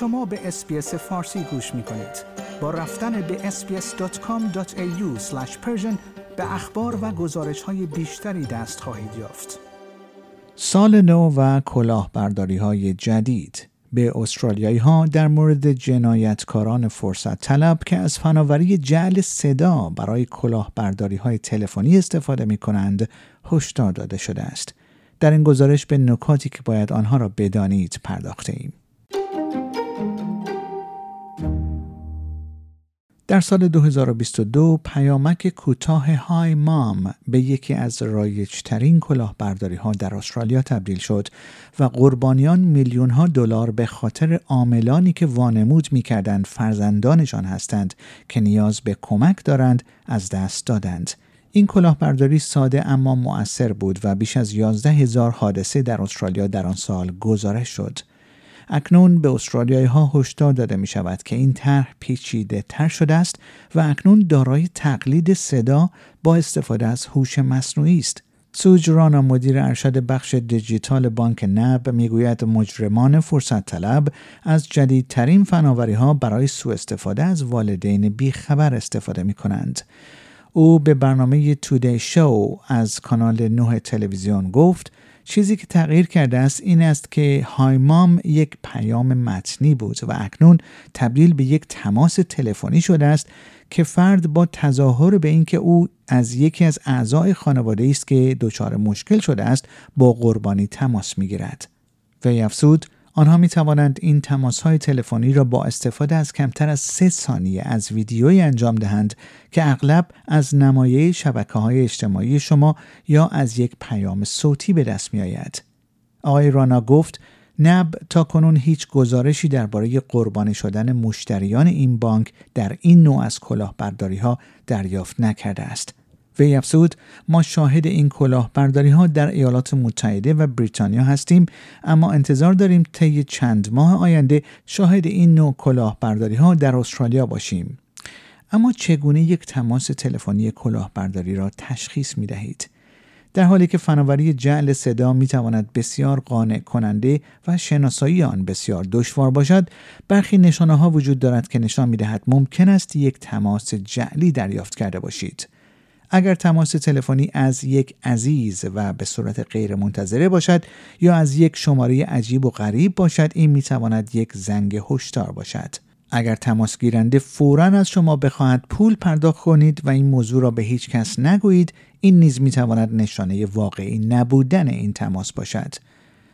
شما به اسپیس فارسی گوش می کنید. با رفتن به sbs.com.au به اخبار و گزارش های بیشتری دست خواهید یافت. سال نو و کلاهبرداری های جدید به استرالیایی ها در مورد جنایتکاران فرصت طلب که از فناوری جعل صدا برای کلاهبرداری های تلفنی استفاده می کنند هشدار داده شده است. در این گزارش به نکاتی که باید آنها را بدانید پرداخته ایم. در سال 2022 پیامک کوتاه های مام به یکی از رایجترین کلاهبرداری ها در استرالیا تبدیل شد و قربانیان میلیون ها دلار به خاطر عاملانی که وانمود می‌کردند فرزندانشان هستند که نیاز به کمک دارند از دست دادند. این کلاهبرداری ساده اما مؤثر بود و بیش از 11 هزار حادثه در استرالیا در آن سال گزارش شد. اکنون به استرالیایی ها هشدار داده می شود که این طرح پیچیده تر شده است و اکنون دارای تقلید صدا با استفاده از هوش مصنوعی است. سوج رانا مدیر ارشد بخش دیجیتال بانک نب می‌گوید مجرمان فرصت طلب از جدیدترین فناوری ها برای سوء استفاده از والدین بیخبر استفاده می کنند. او به برنامه تودی شو از کانال 9 تلویزیون گفت چیزی که تغییر کرده است این است که هایمام یک پیام متنی بود و اکنون تبدیل به یک تماس تلفنی شده است که فرد با تظاهر به اینکه او از یکی از اعضای خانواده است که دچار مشکل شده است با قربانی تماس می‌گیرد. وی افزود آنها می توانند این تماس های تلفنی را با استفاده از کمتر از سه ثانیه از ویدیویی انجام دهند که اغلب از نمایه شبکه های اجتماعی شما یا از یک پیام صوتی به دست می آید. آقای رانا گفت نب تا کنون هیچ گزارشی درباره قربانی شدن مشتریان این بانک در این نوع از کلاهبرداری ها دریافت نکرده است. وی افزود ما شاهد این کلاهبرداری ها در ایالات متحده و بریتانیا هستیم اما انتظار داریم طی چند ماه آینده شاهد این نوع کلاهبرداری ها در استرالیا باشیم اما چگونه یک تماس تلفنی کلاهبرداری را تشخیص می دهید؟ در حالی که فناوری جعل صدا می تواند بسیار قانع کننده و شناسایی آن بسیار دشوار باشد برخی نشانه ها وجود دارد که نشان می دهد ممکن است یک تماس جعلی دریافت کرده باشید اگر تماس تلفنی از یک عزیز و به صورت غیر منتظره باشد یا از یک شماره عجیب و غریب باشد این می تواند یک زنگ هشدار باشد. اگر تماس گیرنده فورا از شما بخواهد پول پرداخت کنید و این موضوع را به هیچ کس نگویید این نیز می تواند نشانه واقعی نبودن این تماس باشد.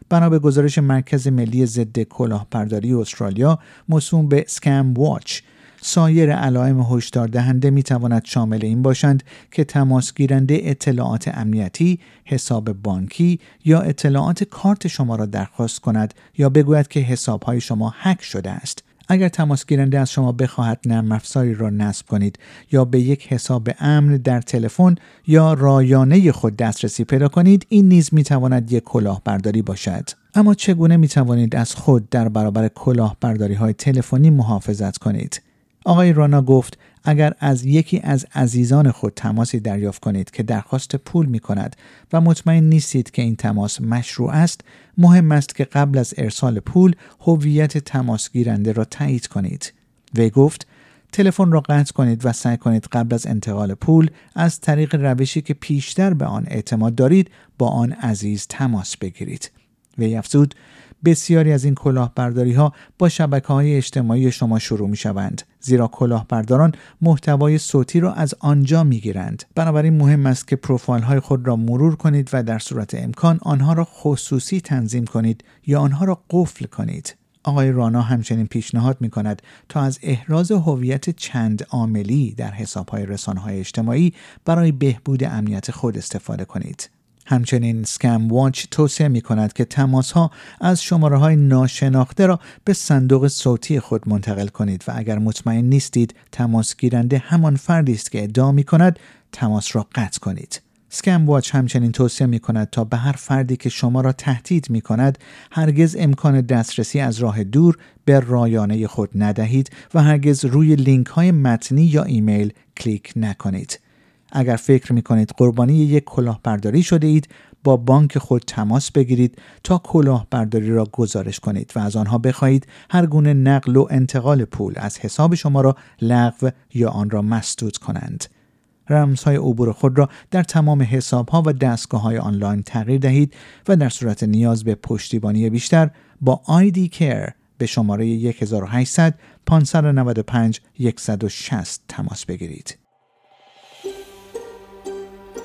بنا به گزارش مرکز ملی ضد کلاهبرداری استرالیا موسوم به سکم واچ سایر علائم هشدار دهنده می تواند شامل این باشند که تماس گیرنده اطلاعات امنیتی، حساب بانکی یا اطلاعات کارت شما را درخواست کند یا بگوید که حسابهای شما هک شده است. اگر تماس گیرنده از شما بخواهد نرم افزاری را نصب کنید یا به یک حساب امن در تلفن یا رایانه خود دسترسی پیدا کنید این نیز می تواند یک کلاهبرداری باشد اما چگونه می توانید از خود در برابر کلاهبرداری های تلفنی محافظت کنید آقای رانا گفت اگر از یکی از عزیزان خود تماسی دریافت کنید که درخواست پول می کند و مطمئن نیستید که این تماس مشروع است مهم است که قبل از ارسال پول هویت تماس گیرنده را تایید کنید. وی گفت تلفن را قطع کنید و سعی کنید قبل از انتقال پول از طریق روشی که پیشتر به آن اعتماد دارید با آن عزیز تماس بگیرید. وی افزود بسیاری از این کلاهبرداری ها با شبکه های اجتماعی شما شروع می شوند زیرا کلاهبرداران محتوای صوتی را از آنجا می گیرند بنابراین مهم است که پروفایل های خود را مرور کنید و در صورت امکان آنها را خصوصی تنظیم کنید یا آنها را قفل کنید آقای رانا همچنین پیشنهاد می کند تا از احراز هویت چند عاملی در حساب های رسانه های اجتماعی برای بهبود امنیت خود استفاده کنید. همچنین سکم واچ توصیه می کند که تماس ها از شماره های ناشناخته را به صندوق صوتی خود منتقل کنید و اگر مطمئن نیستید تماس گیرنده همان فردی است که ادعا می کند تماس را قطع کنید. سکم واچ همچنین توصیه می کند تا به هر فردی که شما را تهدید می کند هرگز امکان دسترسی از راه دور به رایانه خود ندهید و هرگز روی لینک های متنی یا ایمیل کلیک نکنید. اگر فکر می کنید قربانی یک کلاهبرداری شده اید با بانک خود تماس بگیرید تا کلاهبرداری را گزارش کنید و از آنها بخواهید هر گونه نقل و انتقال پول از حساب شما را لغو یا آن را مسدود کنند. رمزهای عبور خود را در تمام حساب ها و دستگاه های آنلاین تغییر دهید و در صورت نیاز به پشتیبانی بیشتر با IDCARE به شماره 1800 595 160 تماس بگیرید.